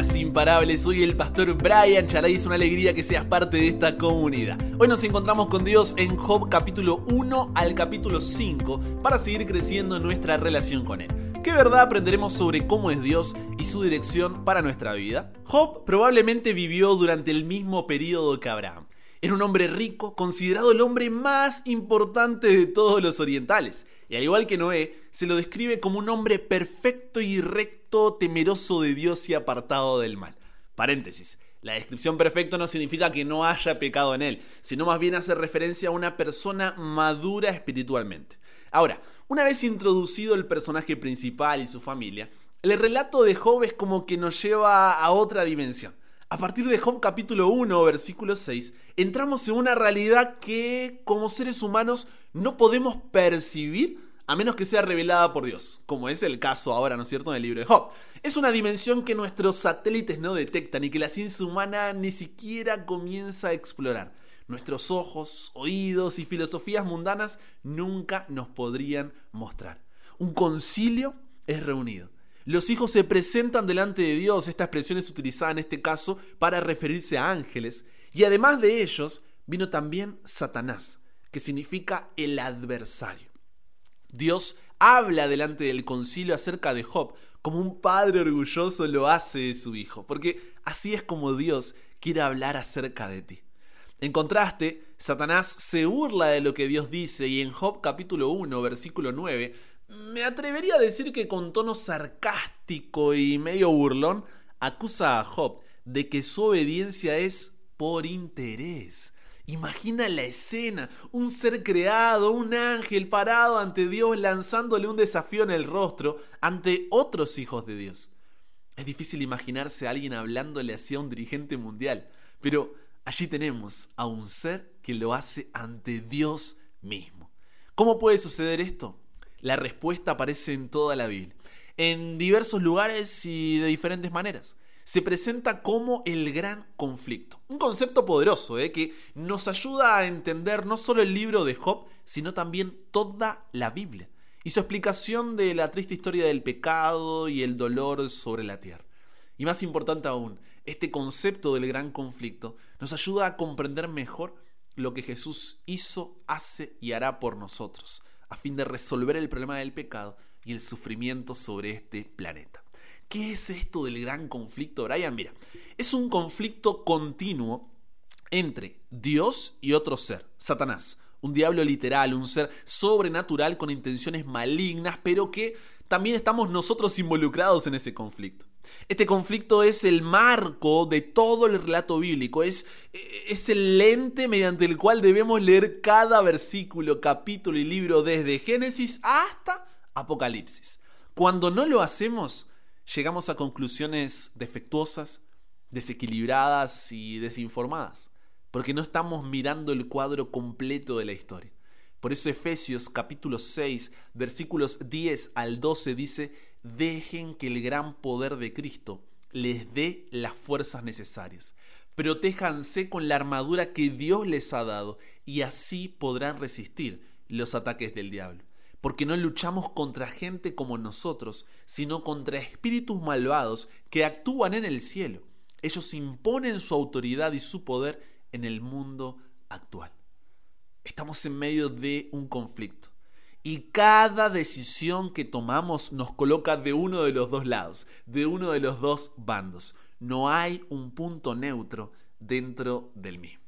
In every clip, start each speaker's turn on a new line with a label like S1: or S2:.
S1: Imparables, soy el pastor Brian Charay, es una alegría que seas parte de esta comunidad. Hoy nos encontramos con Dios en Job capítulo 1 al capítulo 5 para seguir creciendo en nuestra relación con Él. ¿Qué verdad aprenderemos sobre cómo es Dios y su dirección para nuestra vida? Job probablemente vivió durante el mismo periodo que Abraham. Era un hombre rico, considerado el hombre más importante de todos los orientales. Y al igual que Noé, se lo describe como un hombre perfecto y recto, temeroso de Dios y apartado del mal. Paréntesis. La descripción perfecto no significa que no haya pecado en él, sino más bien hace referencia a una persona madura espiritualmente. Ahora, una vez introducido el personaje principal y su familia, el relato de Job es como que nos lleva a otra dimensión. A partir de Job capítulo 1, versículo 6, entramos en una realidad que como seres humanos no podemos percibir a menos que sea revelada por Dios, como es el caso ahora, ¿no es cierto?, en el libro de Job. Es una dimensión que nuestros satélites no detectan y que la ciencia humana ni siquiera comienza a explorar. Nuestros ojos, oídos y filosofías mundanas nunca nos podrían mostrar. Un concilio es reunido los hijos se presentan delante de Dios, esta expresión es utilizada en este caso para referirse a ángeles, y además de ellos vino también Satanás, que significa el adversario. Dios habla delante del concilio acerca de Job, como un padre orgulloso lo hace de su hijo, porque así es como Dios quiere hablar acerca de ti. En contraste, Satanás se burla de lo que Dios dice y en Job capítulo 1, versículo 9, me atrevería a decir que con tono sarcástico y medio burlón, acusa a Job de que su obediencia es por interés. Imagina la escena, un ser creado, un ángel parado ante Dios lanzándole un desafío en el rostro ante otros hijos de Dios. Es difícil imaginarse a alguien hablándole así a un dirigente mundial, pero allí tenemos a un ser que lo hace ante Dios mismo. ¿Cómo puede suceder esto? La respuesta aparece en toda la Biblia, en diversos lugares y de diferentes maneras. Se presenta como el gran conflicto. Un concepto poderoso ¿eh? que nos ayuda a entender no solo el libro de Job, sino también toda la Biblia y su explicación de la triste historia del pecado y el dolor sobre la tierra. Y más importante aún, este concepto del gran conflicto nos ayuda a comprender mejor lo que Jesús hizo, hace y hará por nosotros a fin de resolver el problema del pecado y el sufrimiento sobre este planeta. ¿Qué es esto del gran conflicto, Brian? Mira, es un conflicto continuo entre Dios y otro ser, Satanás, un diablo literal, un ser sobrenatural con intenciones malignas, pero que también estamos nosotros involucrados en ese conflicto. Este conflicto es el marco de todo el relato bíblico, es, es el lente mediante el cual debemos leer cada versículo, capítulo y libro desde Génesis hasta Apocalipsis. Cuando no lo hacemos, llegamos a conclusiones defectuosas, desequilibradas y desinformadas, porque no estamos mirando el cuadro completo de la historia. Por eso Efesios capítulo 6, versículos 10 al 12 dice, dejen que el gran poder de Cristo les dé las fuerzas necesarias. Protéjanse con la armadura que Dios les ha dado y así podrán resistir los ataques del diablo. Porque no luchamos contra gente como nosotros, sino contra espíritus malvados que actúan en el cielo. Ellos imponen su autoridad y su poder en el mundo actual. Estamos en medio de un conflicto y cada decisión que tomamos nos coloca de uno de los dos lados, de uno de los dos bandos. No hay un punto neutro dentro del mismo.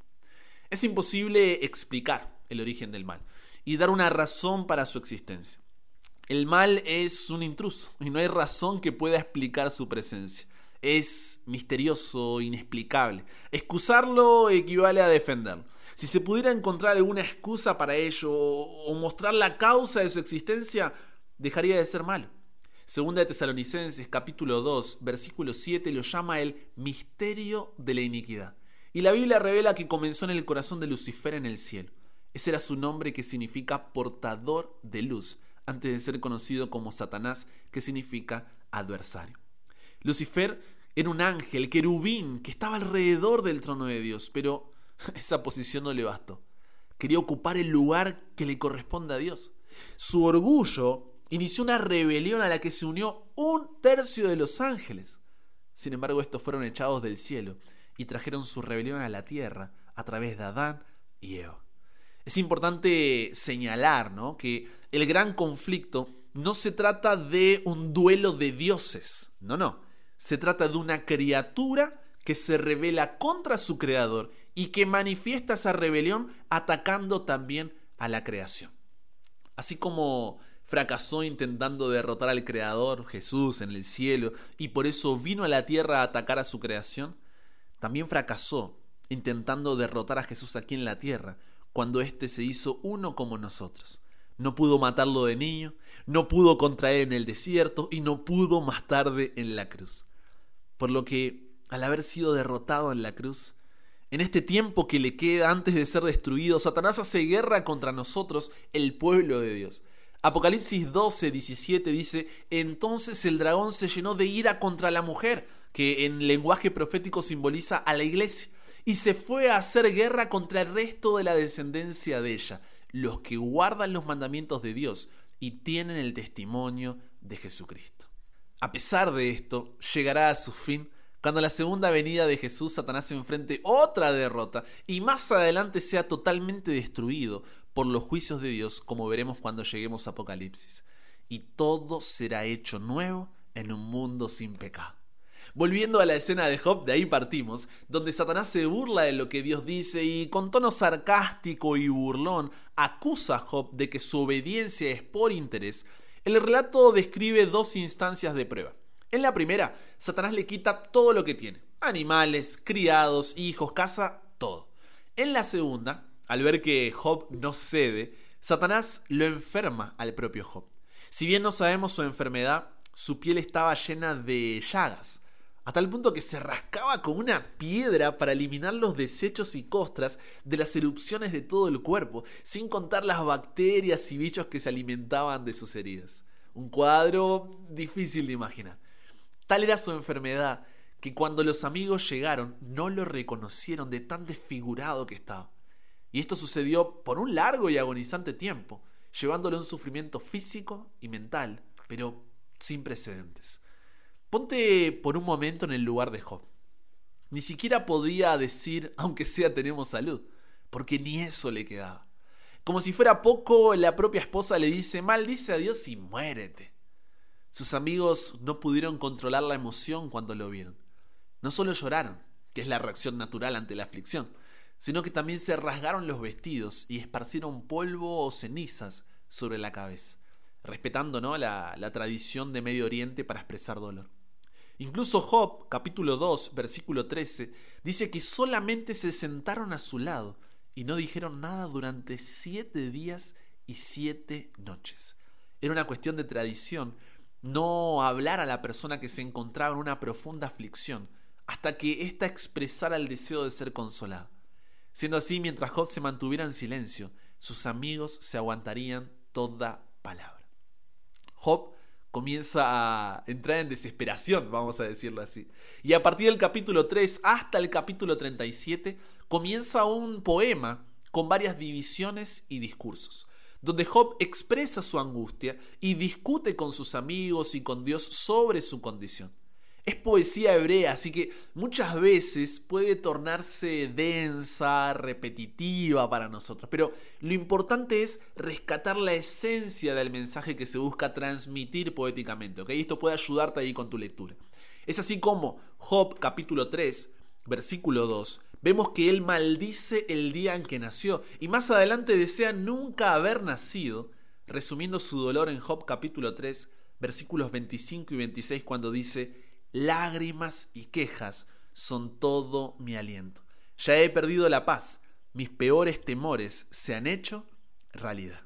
S1: Es imposible explicar el origen del mal y dar una razón para su existencia. El mal es un intruso y no hay razón que pueda explicar su presencia. Es misterioso, inexplicable. Excusarlo equivale a defenderlo. Si se pudiera encontrar alguna excusa para ello o mostrar la causa de su existencia, dejaría de ser malo. Segunda de Tesalonicenses capítulo 2 versículo 7 lo llama el misterio de la iniquidad. Y la Biblia revela que comenzó en el corazón de Lucifer en el cielo. Ese era su nombre que significa portador de luz, antes de ser conocido como Satanás, que significa adversario. Lucifer era un ángel, querubín, que estaba alrededor del trono de Dios, pero Esa posición no le bastó. Quería ocupar el lugar que le corresponde a Dios. Su orgullo inició una rebelión a la que se unió un tercio de los ángeles. Sin embargo, estos fueron echados del cielo y trajeron su rebelión a la tierra a través de Adán y Eva. Es importante señalar ¿no? que el gran conflicto no se trata de un duelo de dioses, no, no, se trata de una criatura que se revela contra su creador y que manifiesta esa rebelión atacando también a la creación. Así como fracasó intentando derrotar al creador Jesús en el cielo y por eso vino a la tierra a atacar a su creación, también fracasó intentando derrotar a Jesús aquí en la tierra cuando éste se hizo uno como nosotros. No pudo matarlo de niño, no pudo contraer en el desierto y no pudo más tarde en la cruz. Por lo que, al haber sido derrotado en la cruz, en este tiempo que le queda antes de ser destruido, Satanás hace guerra contra nosotros, el pueblo de Dios. Apocalipsis 12, 17 dice, entonces el dragón se llenó de ira contra la mujer, que en lenguaje profético simboliza a la iglesia y se fue a hacer guerra contra el resto de la descendencia de ella, los que guardan los mandamientos de Dios y tienen el testimonio de Jesucristo. A pesar de esto, llegará a su fin cuando la segunda venida de Jesús Satanás enfrente otra derrota y más adelante sea totalmente destruido por los juicios de Dios, como veremos cuando lleguemos a Apocalipsis. Y todo será hecho nuevo en un mundo sin pecado. Volviendo a la escena de Job, de ahí partimos, donde Satanás se burla de lo que Dios dice y con tono sarcástico y burlón acusa a Job de que su obediencia es por interés, el relato describe dos instancias de prueba. En la primera, Satanás le quita todo lo que tiene, animales, criados, hijos, casa, todo. En la segunda, al ver que Job no cede, Satanás lo enferma al propio Job. Si bien no sabemos su enfermedad, su piel estaba llena de llagas, a tal punto que se rascaba con una piedra para eliminar los desechos y costras de las erupciones de todo el cuerpo, sin contar las bacterias y bichos que se alimentaban de sus heridas. Un cuadro difícil de imaginar. Tal era su enfermedad que cuando los amigos llegaron no lo reconocieron de tan desfigurado que estaba. Y esto sucedió por un largo y agonizante tiempo, llevándole un sufrimiento físico y mental, pero sin precedentes. Ponte por un momento en el lugar de Job. Ni siquiera podía decir, aunque sea tenemos salud, porque ni eso le quedaba. Como si fuera poco, la propia esposa le dice, maldice a Dios y muérete. Sus amigos no pudieron controlar la emoción cuando lo vieron. No solo lloraron, que es la reacción natural ante la aflicción, sino que también se rasgaron los vestidos y esparcieron polvo o cenizas sobre la cabeza, respetando ¿no? la, la tradición de Medio Oriente para expresar dolor. Incluso Job, capítulo 2, versículo 13, dice que solamente se sentaron a su lado y no dijeron nada durante siete días y siete noches. Era una cuestión de tradición no hablar a la persona que se encontraba en una profunda aflicción hasta que ésta expresara el deseo de ser consolado. Siendo así, mientras Job se mantuviera en silencio, sus amigos se aguantarían toda palabra. Job comienza a entrar en desesperación, vamos a decirlo así. Y a partir del capítulo 3 hasta el capítulo 37 comienza un poema con varias divisiones y discursos, donde Job expresa su angustia y discute con sus amigos y con Dios sobre su condición. Es poesía hebrea, así que muchas veces puede tornarse densa, repetitiva para nosotros, pero lo importante es rescatar la esencia del mensaje que se busca transmitir poéticamente, ¿ok? Esto puede ayudarte ahí con tu lectura. Es así como Job capítulo 3, versículo 2, vemos que él maldice el día en que nació y más adelante desea nunca haber nacido, resumiendo su dolor en Job capítulo 3, versículos 25 y 26 cuando dice, lágrimas y quejas son todo mi aliento. Ya he perdido la paz, mis peores temores se han hecho realidad.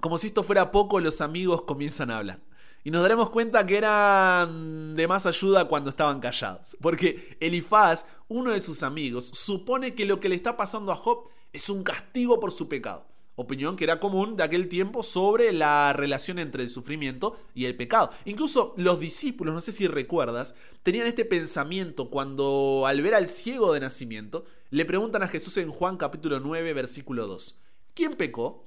S1: Como si esto fuera poco, los amigos comienzan a hablar. Y nos daremos cuenta que eran de más ayuda cuando estaban callados. Porque Elifaz, uno de sus amigos, supone que lo que le está pasando a Job es un castigo por su pecado opinión que era común de aquel tiempo sobre la relación entre el sufrimiento y el pecado. Incluso los discípulos, no sé si recuerdas, tenían este pensamiento cuando al ver al ciego de nacimiento, le preguntan a Jesús en Juan capítulo 9, versículo 2, ¿quién pecó?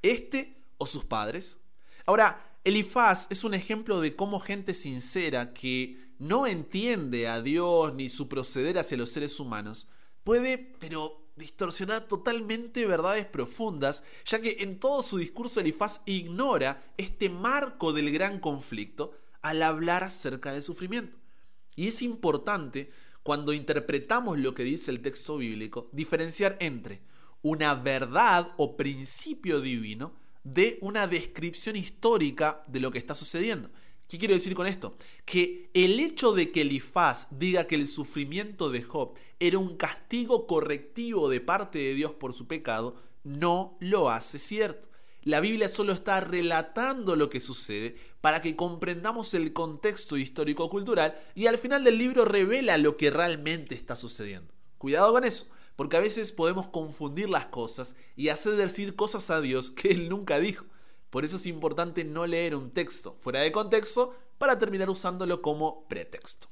S1: ¿Este o sus padres? Ahora, Elifaz es un ejemplo de cómo gente sincera que no entiende a Dios ni su proceder hacia los seres humanos, puede, pero distorsionar totalmente verdades profundas, ya que en todo su discurso Elifaz ignora este marco del gran conflicto al hablar acerca del sufrimiento. Y es importante, cuando interpretamos lo que dice el texto bíblico, diferenciar entre una verdad o principio divino de una descripción histórica de lo que está sucediendo. ¿Qué quiero decir con esto? Que el hecho de que Elifaz diga que el sufrimiento de Job era un castigo correctivo de parte de Dios por su pecado, no lo hace cierto. La Biblia solo está relatando lo que sucede para que comprendamos el contexto histórico-cultural y al final del libro revela lo que realmente está sucediendo. Cuidado con eso, porque a veces podemos confundir las cosas y hacer decir cosas a Dios que Él nunca dijo. Por eso es importante no leer un texto fuera de contexto para terminar usándolo como pretexto.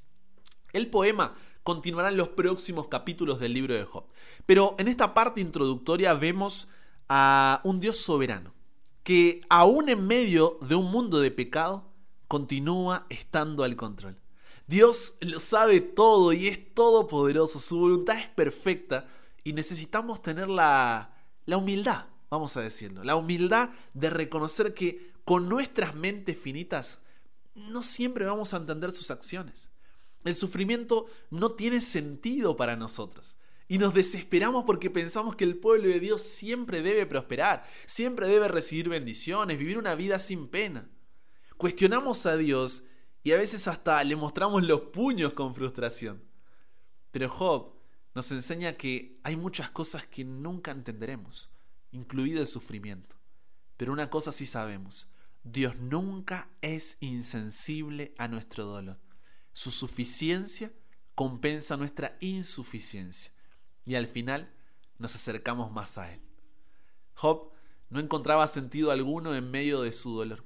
S1: El poema continuará en los próximos capítulos del libro de Job, pero en esta parte introductoria vemos a un Dios soberano, que aún en medio de un mundo de pecado, continúa estando al control. Dios lo sabe todo y es todopoderoso, su voluntad es perfecta y necesitamos tener la, la humildad vamos a decirlo. La humildad de reconocer que con nuestras mentes finitas no siempre vamos a entender sus acciones. El sufrimiento no tiene sentido para nosotros. Y nos desesperamos porque pensamos que el pueblo de Dios siempre debe prosperar, siempre debe recibir bendiciones, vivir una vida sin pena. Cuestionamos a Dios y a veces hasta le mostramos los puños con frustración. Pero Job nos enseña que hay muchas cosas que nunca entenderemos incluido el sufrimiento. Pero una cosa sí sabemos, Dios nunca es insensible a nuestro dolor. Su suficiencia compensa nuestra insuficiencia y al final nos acercamos más a Él. Job no encontraba sentido alguno en medio de su dolor.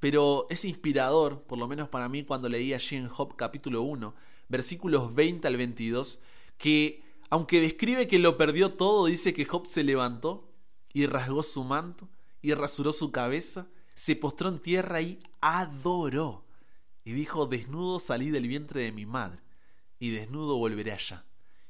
S1: Pero es inspirador, por lo menos para mí, cuando leí allí en Job capítulo 1, versículos 20 al 22, que aunque describe que lo perdió todo, dice que Job se levantó y rasgó su manto y rasuró su cabeza, se postró en tierra y adoró. Y dijo, desnudo salí del vientre de mi madre, y desnudo volveré allá.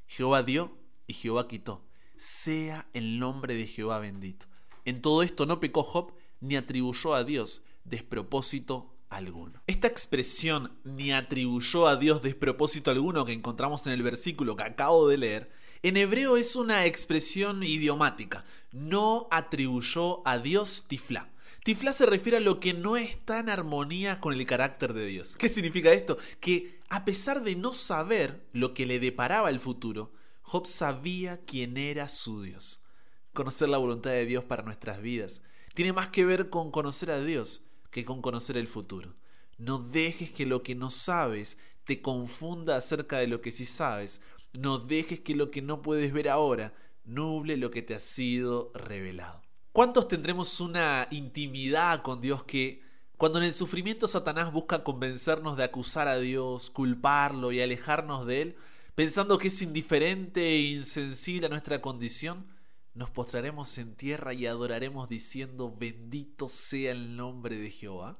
S1: Jehová dio y Jehová quitó. Sea el nombre de Jehová bendito. En todo esto no pecó Job ni atribuyó a Dios despropósito alguno. Esta expresión ni atribuyó a Dios despropósito alguno que encontramos en el versículo que acabo de leer en hebreo es una expresión idiomática. No atribuyó a Dios tiflá. Tiflá se refiere a lo que no está en armonía con el carácter de Dios. ¿Qué significa esto? Que a pesar de no saber lo que le deparaba el futuro, Job sabía quién era su Dios. Conocer la voluntad de Dios para nuestras vidas tiene más que ver con conocer a Dios que con conocer el futuro. No dejes que lo que no sabes te confunda acerca de lo que sí sabes, no dejes que lo que no puedes ver ahora nuble lo que te ha sido revelado. ¿Cuántos tendremos una intimidad con Dios que cuando en el sufrimiento Satanás busca convencernos de acusar a Dios, culparlo y alejarnos de Él, pensando que es indiferente e insensible a nuestra condición, nos postraremos en tierra y adoraremos diciendo bendito sea el nombre de Jehová?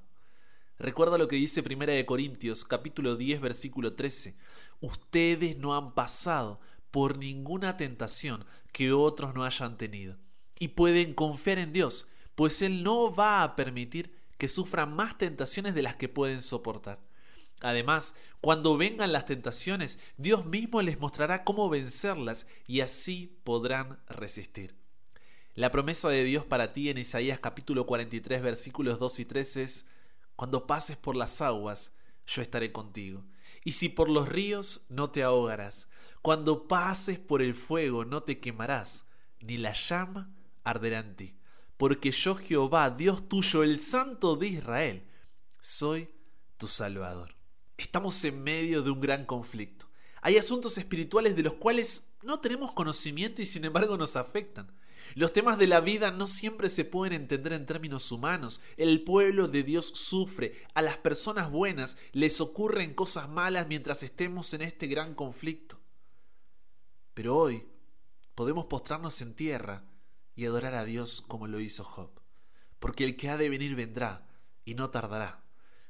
S1: Recuerda lo que dice 1 Corintios capítulo 10 versículo 13 ustedes no han pasado por ninguna tentación que otros no hayan tenido. Y pueden confiar en Dios, pues Él no va a permitir que sufran más tentaciones de las que pueden soportar. Además, cuando vengan las tentaciones, Dios mismo les mostrará cómo vencerlas y así podrán resistir. La promesa de Dios para ti en Isaías capítulo 43 versículos 2 y 3 es, Cuando pases por las aguas, yo estaré contigo y si por los ríos no te ahogarás, cuando pases por el fuego no te quemarás, ni la llama arderá en ti, porque yo Jehová, Dios tuyo, el Santo de Israel, soy tu Salvador. Estamos en medio de un gran conflicto. Hay asuntos espirituales de los cuales no tenemos conocimiento y sin embargo nos afectan. Los temas de la vida no siempre se pueden entender en términos humanos. El pueblo de Dios sufre. A las personas buenas les ocurren cosas malas mientras estemos en este gran conflicto. Pero hoy podemos postrarnos en tierra y adorar a Dios como lo hizo Job. Porque el que ha de venir vendrá y no tardará.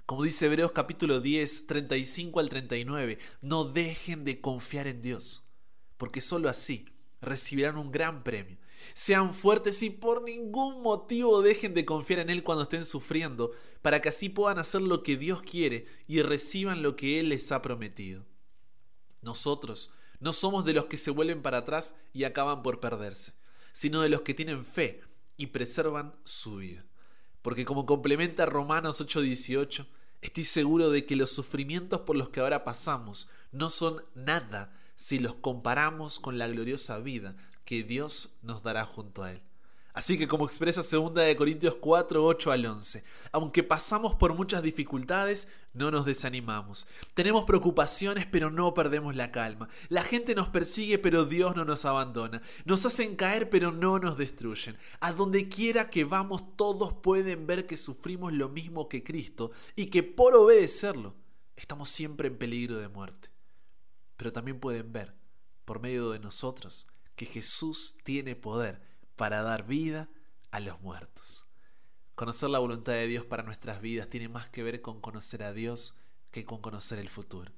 S1: Como dice Hebreos capítulo 10, 35 al 39, no dejen de confiar en Dios, porque sólo así recibirán un gran premio. Sean fuertes y por ningún motivo dejen de confiar en Él cuando estén sufriendo, para que así puedan hacer lo que Dios quiere y reciban lo que Él les ha prometido. Nosotros no somos de los que se vuelven para atrás y acaban por perderse, sino de los que tienen fe y preservan su vida. Porque como complementa Romanos 8:18, estoy seguro de que los sufrimientos por los que ahora pasamos no son nada si los comparamos con la gloriosa vida que Dios nos dará junto a Él. Así que como expresa 2 de Corintios 4, 8 al 11, aunque pasamos por muchas dificultades, no nos desanimamos. Tenemos preocupaciones, pero no perdemos la calma. La gente nos persigue, pero Dios no nos abandona. Nos hacen caer, pero no nos destruyen. A donde quiera que vamos, todos pueden ver que sufrimos lo mismo que Cristo y que por obedecerlo, estamos siempre en peligro de muerte. Pero también pueden ver, por medio de nosotros, que Jesús tiene poder para dar vida a los muertos. Conocer la voluntad de Dios para nuestras vidas tiene más que ver con conocer a Dios que con conocer el futuro.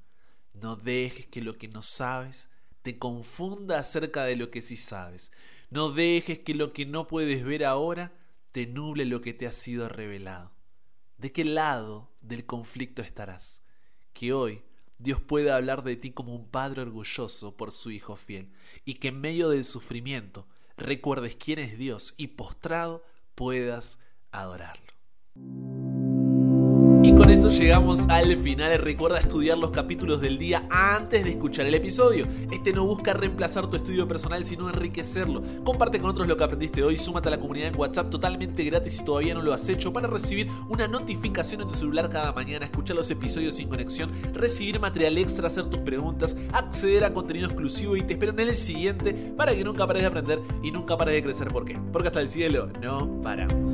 S1: No dejes que lo que no sabes te confunda acerca de lo que sí sabes. No dejes que lo que no puedes ver ahora te nuble lo que te ha sido revelado. ¿De qué lado del conflicto estarás? Que hoy Dios pueda hablar de ti como un padre orgulloso por su hijo fiel y que en medio del sufrimiento recuerdes quién es Dios y postrado puedas adorarlo. Y con eso llegamos al final. Recuerda estudiar los capítulos del día antes de escuchar el episodio. Este no busca reemplazar tu estudio personal, sino enriquecerlo. Comparte con otros lo que aprendiste hoy. Súmate a la comunidad en WhatsApp totalmente gratis si todavía no lo has hecho para recibir una notificación en tu celular cada mañana, escuchar los episodios sin conexión, recibir material extra, hacer tus preguntas, acceder a contenido exclusivo y te espero en el siguiente para que nunca pares de aprender y nunca pares de crecer. ¿Por qué? Porque hasta el cielo no paramos.